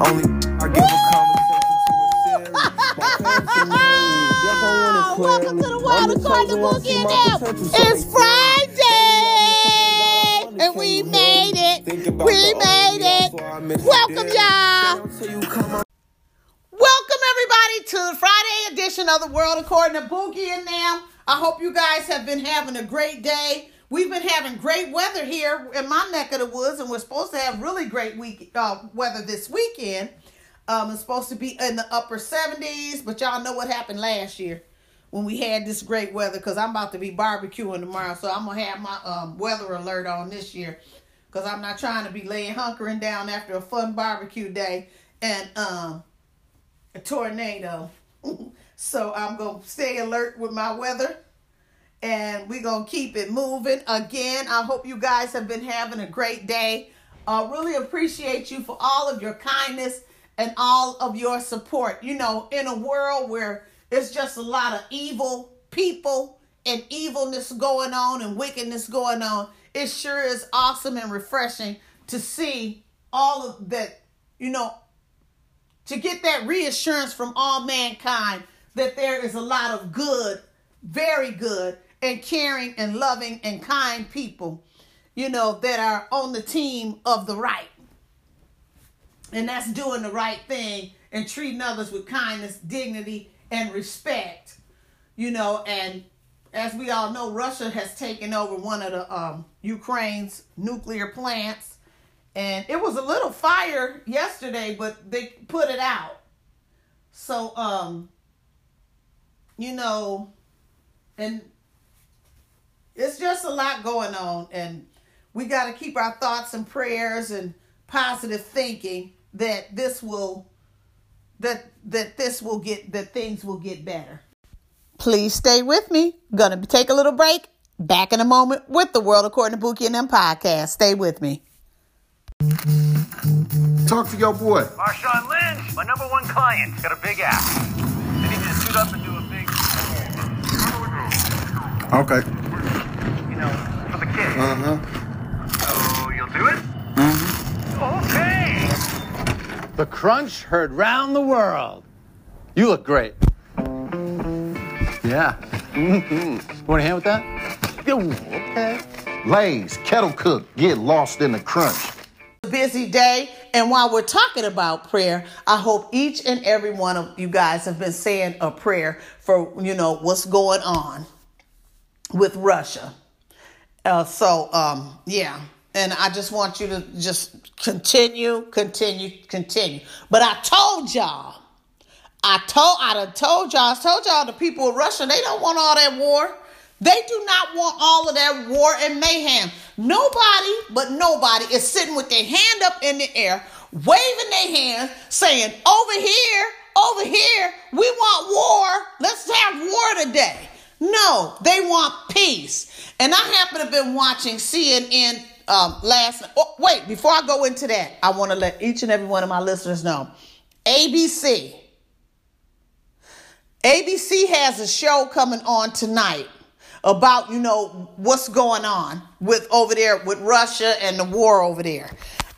Only I give a conversation to a series. My fans can marry. Yes, I want it clearly. Welcome to the Wild I'm According to Boogie and my them. potential, so It's Friday, and we made it. We made it. me, that's why I miss you Welcome, y'all. Down till you come on. Welcome everybody to the Friday edition of the World According to Boogie and them. I hope you guys have been having a great day. We've been having great weather here in my neck of the woods, and we're supposed to have really great week uh, weather this weekend. Um, it's supposed to be in the upper 70s, but y'all know what happened last year when we had this great weather. Because I'm about to be barbecuing tomorrow, so I'm gonna have my um, weather alert on this year. Because I'm not trying to be laying hunkering down after a fun barbecue day and um a tornado. so I'm to stay alert with my weather and we're going to keep it moving. Again, I hope you guys have been having a great day. I really appreciate you for all of your kindness and all of your support. You know, in a world where it's just a lot of evil people and evilness going on and wickedness going on, it sure is awesome and refreshing to see all of that, you know, to get that reassurance from all mankind that there is a lot of good, very good, and caring and loving and kind people, you know, that are on the team of the right. And that's doing the right thing and treating others with kindness, dignity, and respect. You know, and as we all know, Russia has taken over one of the um, Ukraine's nuclear plants and it was a little fire yesterday but they put it out so um you know and it's just a lot going on and we got to keep our thoughts and prayers and positive thinking that this will that that this will get that things will get better please stay with me gonna take a little break back in a moment with the world according to Buki and them podcast stay with me Talk to your boy. Marshawn Lynch, my number one client, got a big ass. I need you to suit up and do a big, Okay. You know, for the kids. Uh huh. So you'll do it? Okay. The crunch heard round the world. You look great. Yeah. Mm-hmm. Want a hand with that? Yo, okay. Lay's, kettle cook, get lost in the crunch. busy day. And while we're talking about prayer, I hope each and every one of you guys have been saying a prayer for, you know, what's going on with Russia. Uh, so, um, yeah. And I just want you to just continue, continue, continue. But I told y'all, I told, I done told y'all, I told y'all the people of Russia, they don't want all that war. They do not want all of that war and mayhem. Nobody, but nobody, is sitting with their hand up in the air, waving their hands, saying, Over here, over here, we want war. Let's have war today. No, they want peace. And I happen to have been watching CNN um, last. Oh, wait, before I go into that, I want to let each and every one of my listeners know ABC. ABC has a show coming on tonight about you know what's going on with over there with Russia and the war over there.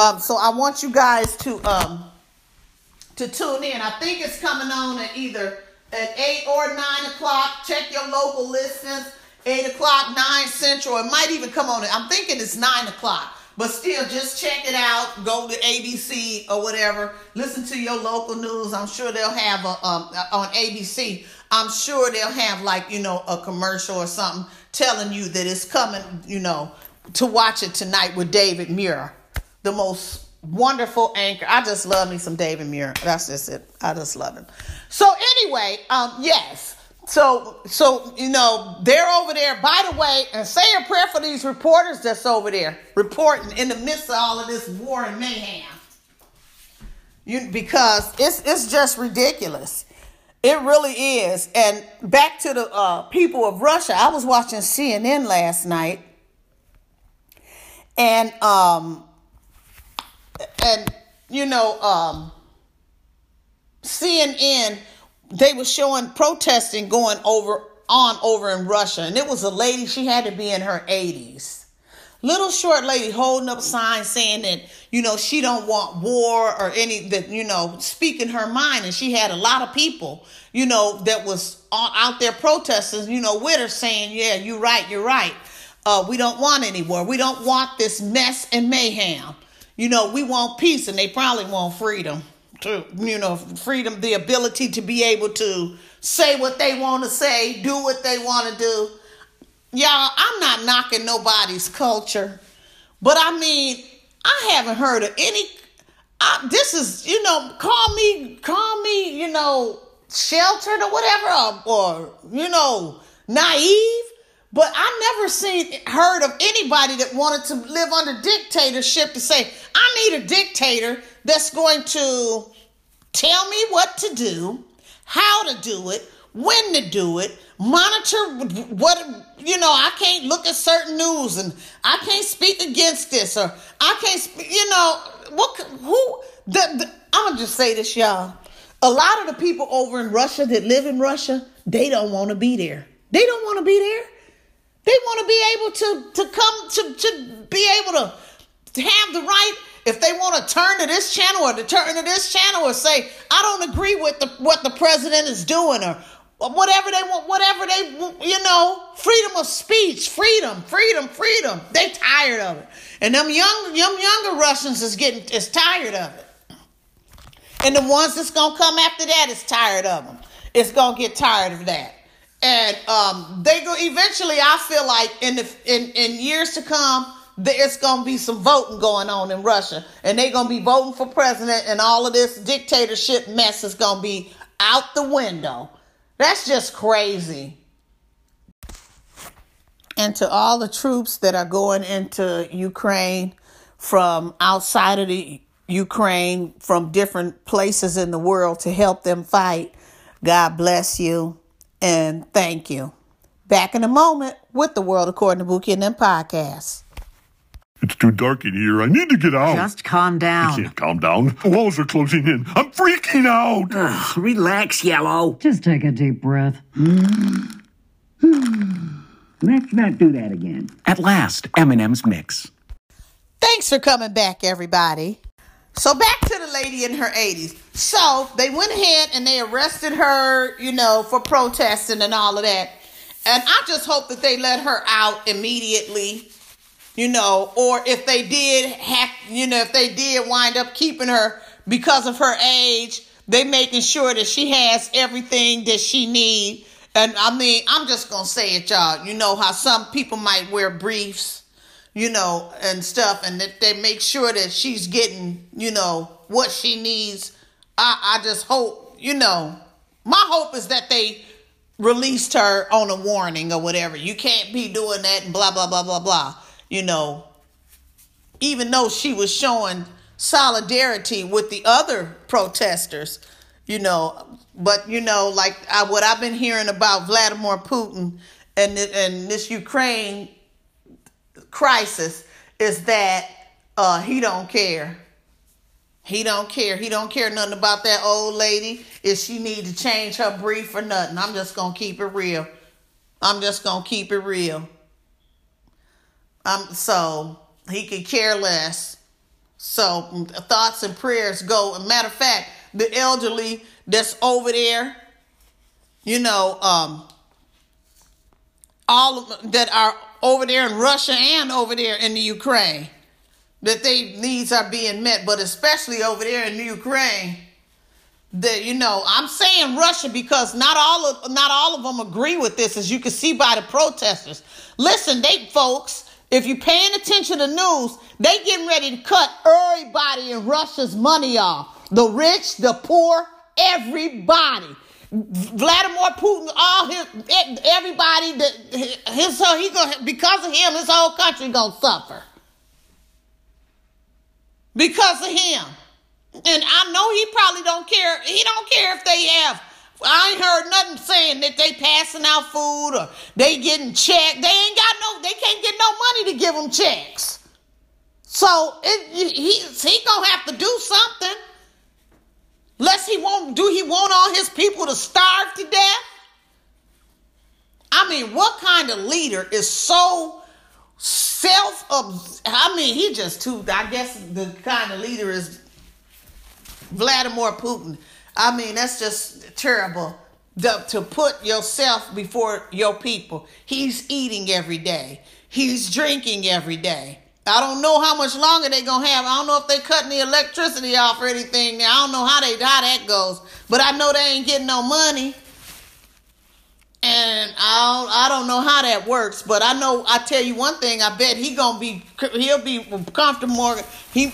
Um, so I want you guys to um, to tune in. I think it's coming on at either at eight or nine o'clock. Check your local listings. Eight o'clock, nine central. It might even come on. I'm thinking it's nine o'clock. But still, just check it out. Go to ABC or whatever. Listen to your local news. I'm sure they'll have a um, on ABC. I'm sure they'll have like you know a commercial or something telling you that it's coming. You know to watch it tonight with David Muir, the most wonderful anchor. I just love me some David Muir. That's just it. I just love him. So anyway, um, yes. So so you know they're over there. By the way, and say a prayer for these reporters that's over there reporting in the midst of all of this war and mayhem. You because it's it's just ridiculous. It really is. And back to the uh, people of Russia. I was watching CNN last night, and um, and you know, um, CNN they were showing protesting going over on over in Russia, and it was a lady. She had to be in her eighties, little short lady holding up signs saying that you know she don't want war or any that you know speaking her mind. And she had a lot of people you know that was out there protesting you know with her saying yeah you're right you're right. Uh, we don't want any war. We don't want this mess and mayhem you know we want peace and they probably want freedom to you know freedom the ability to be able to say what they want to say do what they want to do y'all, I'm not knocking nobody's culture, but I mean, I haven't heard of any. I, this is, you know, call me, call me, you know, sheltered or whatever, or, or you know, naive. But I never seen heard of anybody that wanted to live under dictatorship to say, Need a dictator that's going to tell me what to do, how to do it, when to do it, monitor what you know i can't look at certain news and i can't speak against this or i can't you know what who the, the, i'm gonna just say this y'all. A lot of the people over in russia that live in russia they don't want to be there. They don't want to be there. They want to be able to to come to to be able to, to have the right if they want to turn to this channel or to turn to this channel or say i don't agree with the, what the president is doing or whatever they want, whatever they, you know, freedom of speech, freedom, freedom, freedom. They tired of it, and them young, young, younger Russians is getting is tired of it, and the ones that's gonna come after that is tired of them. It's gonna get tired of that, and um, they go eventually. I feel like in the in in years to come. There's gonna be some voting going on in Russia, and they're gonna be voting for president, and all of this dictatorship mess is gonna be out the window that's just crazy. And to all the troops that are going into Ukraine from outside of the Ukraine, from different places in the world to help them fight, God bless you and thank you. Back in a moment with the World According to Buki and them podcasts. It's too dark in here. I need to get out. Just calm down. I down. can't calm down. The walls are closing in. I'm freaking out. Ugh, relax, Yellow. Just take a deep breath. Hmm. Hmm. Let's not do that again. At last, M&M's Mix. Thanks for coming back, everybody. So back to the lady in her 80s. So they went ahead and they arrested her, you know, for protesting and all of that. And I just hope that they let her out immediately, you know, or if they did have, you know, if they did wind up keeping her because of her age, they making sure that she has everything that she need. And I mean, I'm just gonna say it, y'all. You know how some people might wear briefs you know, and stuff, and that they make sure that she's getting, you know, what she needs. I, I just hope, you know, my hope is that they released her on a warning or whatever. You can't be doing that and blah, blah, blah, blah, blah. You know, even though she was showing solidarity with the other protesters, you know, but you know, like I, what I've been hearing about Vladimir Putin and and this Ukraine crisis is that uh, he don't care. He don't care. He don't care nothing about that old lady. If she need to change her brief or nothing, I'm just gonna keep it real. I'm just gonna keep it real. Um, so he could care less. So thoughts and prayers go. Matter of fact, the elderly that's over there, you know, um, all that are over there in Russia and over there in the Ukraine, that they needs are being met, but especially over there in the Ukraine. That you know, I'm saying Russia because not all of not all of them agree with this, as you can see by the protesters. Listen, they folks, if you're paying attention to news, they getting ready to cut everybody in Russia's money off. The rich, the poor, everybody. Vladimir Putin, all his everybody that his so he gonna because of him, his whole country gonna suffer. Because of him. And I know he probably don't care. He don't care if they have I ain't heard nothing saying that they passing out food or they getting checked. They ain't got no, they can't get no money to give them checks. So it, he, he gonna have to do something. Lest he won't do he want all his people to starve to death? I mean, what kind of leader is so self I mean, he just too I guess the kind of leader is Vladimir Putin. I mean, that's just terrible. The, to put yourself before your people. He's eating every day. He's drinking every day. I don't know how much longer they gonna have. I don't know if they cutting the electricity off or anything. I don't know how they how that goes, but I know they ain't getting no money. And I don't, I don't know how that works, but I know I tell you one thing. I bet he gonna be he'll be comfortable more. He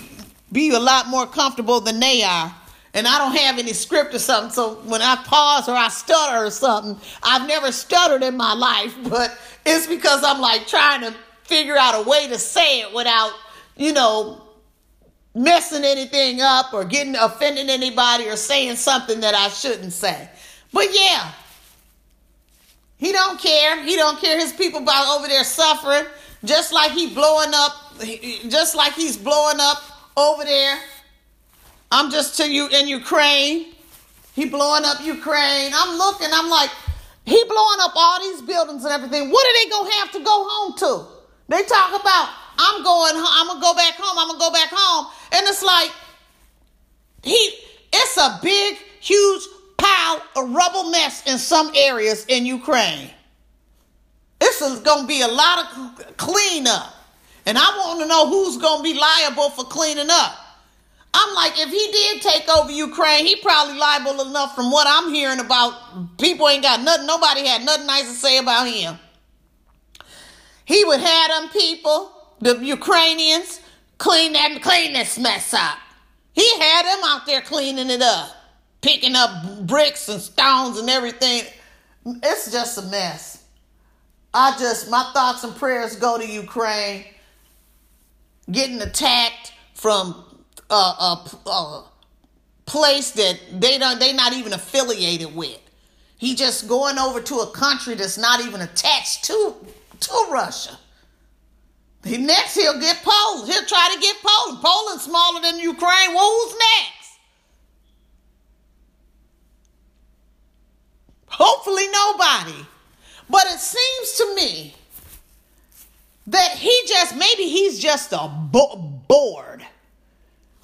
be a lot more comfortable than they are. And I don't have any script or something, so when I pause or I stutter or something, I've never stuttered in my life, but it's because I'm like trying to figure out a way to say it without, you know, messing anything up or getting offending anybody or saying something that I shouldn't say. But yeah, he don't care. He don't care his people about over there suffering, just like he blowing up, just like he's blowing up over there. I'm just to you in Ukraine. He blowing up Ukraine. I'm looking. I'm like, he blowing up all these buildings and everything. What are they gonna have to go home to? They talk about I'm going. I'm gonna go back home. I'm gonna go back home, and it's like he. It's a big, huge pile of rubble mess in some areas in Ukraine. This is gonna be a lot of cleanup, and I want to know who's gonna be liable for cleaning up. I'm like, if he did take over Ukraine, he probably liable enough from what I'm hearing about people ain't got nothing, nobody had nothing nice to say about him. He would have them people, the Ukrainians, clean that and clean this mess up. He had them out there cleaning it up, picking up bricks and stones and everything. It's just a mess. I just my thoughts and prayers go to Ukraine getting attacked from a, a, a place that they don't they not even affiliated with. He just going over to a country that's not even attached to to Russia. He next he'll get Poland. He'll try to get Poland. Poland's smaller than Ukraine. Well, who's next? Hopefully nobody. But it seems to me that he just maybe he's just a bo- bored.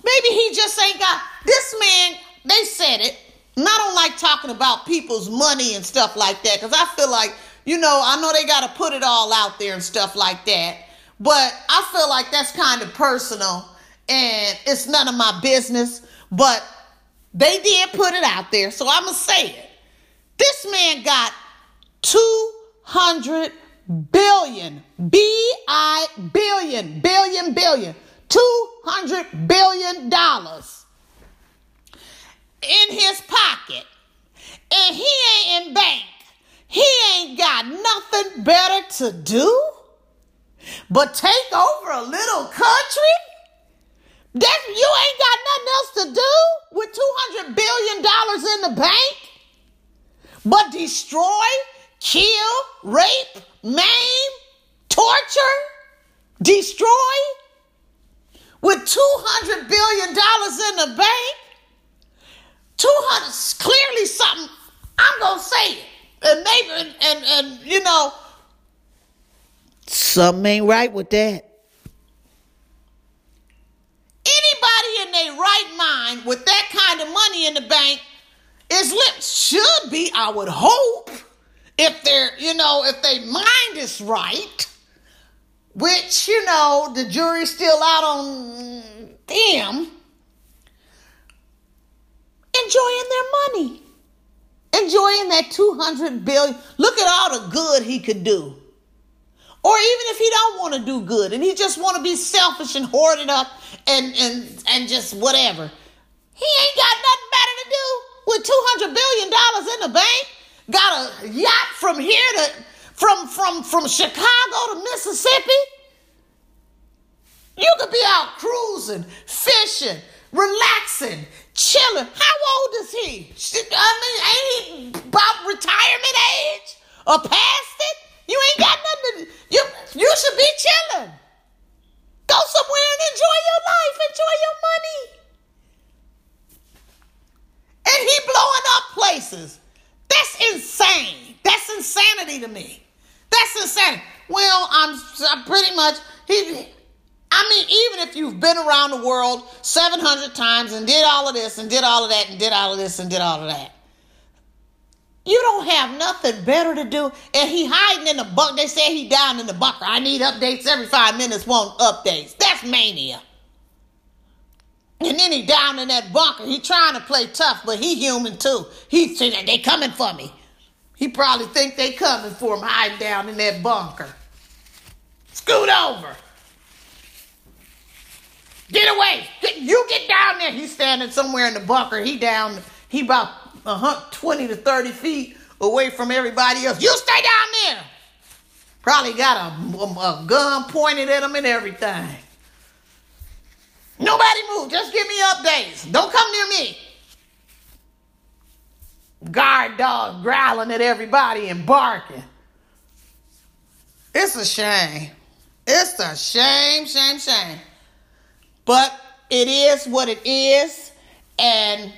Maybe he just ain't got this man. They said it. And I don't like talking about people's money and stuff like that because I feel like you know I know they got to put it all out there and stuff like that. But I feel like that's kind of personal and it's none of my business. But they did put it out there, so I'm gonna say it. This man got two hundred billion, B I billion, billion, billion, two hundred billion dollars in his pocket, and he ain't in bank. He ain't got nothing better to do but take over a little country. That you ain't got nothing else to do with two hundred billion dollars in the bank, but destroy, kill, rape, maim, torture, destroy with two hundred billion dollars in the bank. Two hundred clearly something. I'm gonna say it, and maybe and and, and you know something ain't right with that. Anybody in their right mind with that kind of money in the bank is lit should be, I would hope, if they're, you know, if they mind is right, which, you know, the jury's still out on them, enjoying their money. Enjoying that 200 billion. Look at all the good he could do. Or even if he don't want to do good and he just want to be selfish and hoard it up and, and, and just whatever. He ain't got nothing better to do with $200 billion in the bank. Got a yacht from here to, from, from, from Chicago to Mississippi. You could be out cruising, fishing, relaxing, chilling. How old is he? I mean, ain't he about retirement age or past it? You ain't got nothing to you you should be chilling. Go somewhere and enjoy your life, enjoy your money. And he blowing up places. That's insane. That's insanity to me. That's insane. Well, I'm, I'm pretty much He, I mean, even if you've been around the world 700 times and did all of this and did all of that and did all of this and did all of that, you don't have nothing better to do. And he hiding in the bunker. They say he down in the bunker. I need updates every five minutes. Want updates? That's mania. And then he down in that bunker. He trying to play tough, but he human too. He saying they coming for me. He probably think they coming for him hiding down in that bunker. Scoot over. Get away. Get, you get down there. He's standing somewhere in the bunker. He down, he about a hun- 20 to 30 feet away from everybody else. You stay down there. Probably got a, a gun pointed at him and everything. Nobody move. Just give me updates. Don't come near me. Guard dog growling at everybody and barking. It's a shame. It's a shame, shame, shame. But it is what it is. And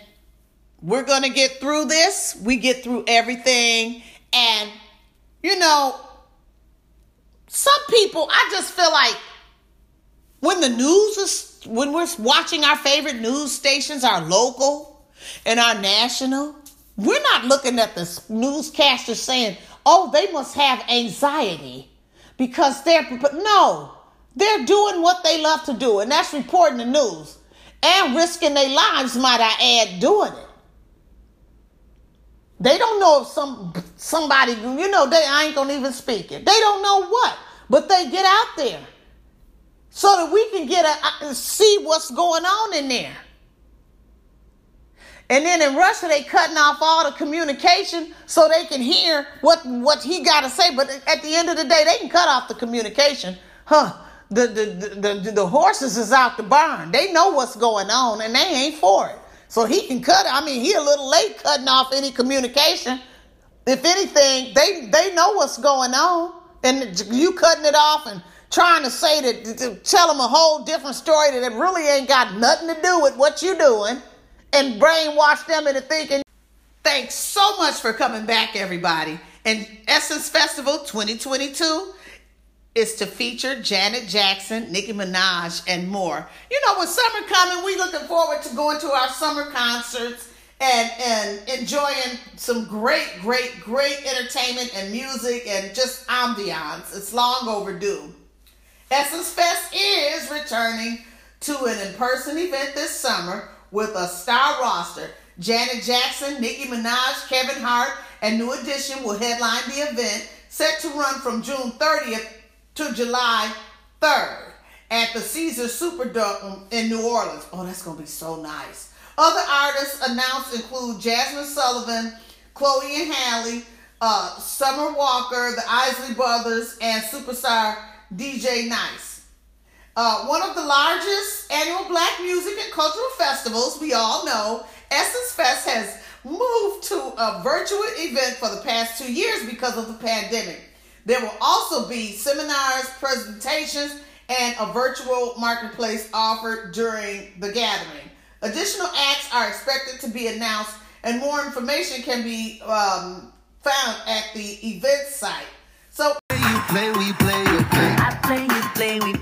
we're going to get through this. We get through everything. And, you know, some people, I just feel like when the news is, when we're watching our favorite news stations, our local and our national, we're not looking at the newscaster saying, oh, they must have anxiety because they're, no, they're doing what they love to do, and that's reporting the news and risking their lives, might I add, doing it. They don't know if some somebody, you know, they I ain't gonna even speak it. They don't know what, but they get out there so that we can get a see what's going on in there. And then in Russia, they cutting off all the communication so they can hear what what he got to say. But at the end of the day, they can cut off the communication. Huh? The the, the the horses is out the barn. They know what's going on, and they ain't for it. So he can cut it. I mean, he a little late cutting off any communication. If anything, they they know what's going on, and you cutting it off and trying to say that to tell them a whole different story that it really ain't got nothing to do with what you doing, and brainwash them into thinking. Thanks so much for coming back, everybody. And Essence Festival 2022 is to feature Janet Jackson, Nicki Minaj, and more. You know, with summer coming, we looking forward to going to our summer concerts and and enjoying some great, great, great entertainment and music and just ambiance. It's long overdue. Essence Fest is returning to an in-person event this summer with a star roster. Janet Jackson, Nicki Minaj, Kevin Hart, and New Edition will headline the event, set to run from June 30th to July 3rd at the Caesar Superdome in New Orleans. Oh, that's going to be so nice. Other artists announced include Jazmine Sullivan, Chloe and Halle, uh, Summer Walker, the Isley Brothers, and superstar DJ Nice. Uh, one of the largest annual black music and cultural festivals, we all know, Essence Fest has moved to a virtual event for the past two years because of the pandemic. There will also be seminars, presentations, and a virtual marketplace offered during the gathering. Additional acts are expected to be announced, and more information can be um, found at the event site. So, You play, we play, you play. I play, you play, we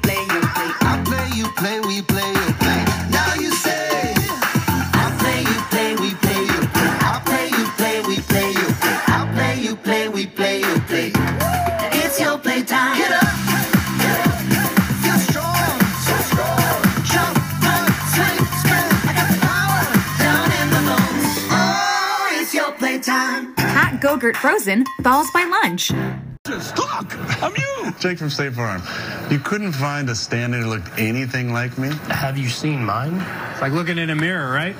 your playtime. Hot Go-Gurt Frozen falls by lunch. Look, I'm you. Jake from State Farm. You couldn't find a stand-in who looked anything like me? Have you seen mine? It's like looking in a mirror, right?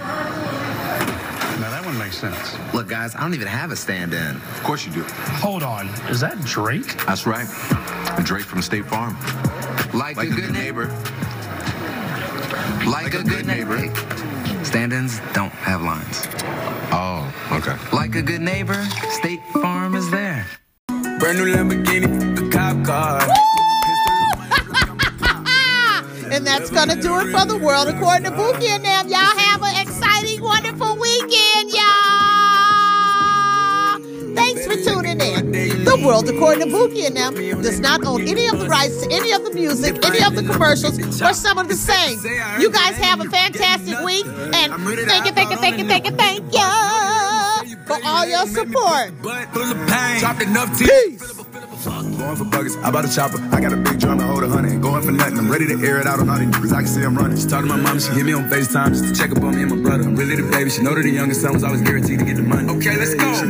Now that one makes sense. Look, guys, I don't even have a stand-in. Of course you do. Hold on. Is that Drake? That's right. Drake from State Farm. Like, a, good, neighbor. Like, a, good, neighbor. Stand-ins don't have lines. Oh, okay. Like a good neighbor, State Farm is there. Brand new Lamborghini, the cop car. and that's going to do it for the world according to Bookie and them. Y'all have an exciting, wonderful The World According to Bookie and them does not own any of the rights to any of the music, any of the commercials, or some of the same. You guys have a fantastic week, and thank you, thank you, thank you, thank you, thank you for all your support. Dropped enough Peace. Going for buggers, I bought a chopper. I got a big drum and hold a hundred. Ain't going for nothing. I'm ready to air it out on all these niggas. I can see I'm running. She talked to my mom, she hit me on FaceTime just to check up on me and my brother. I'm really the baby. She know that the youngest son was always guaranteed to get the money. Okay, let's go. She know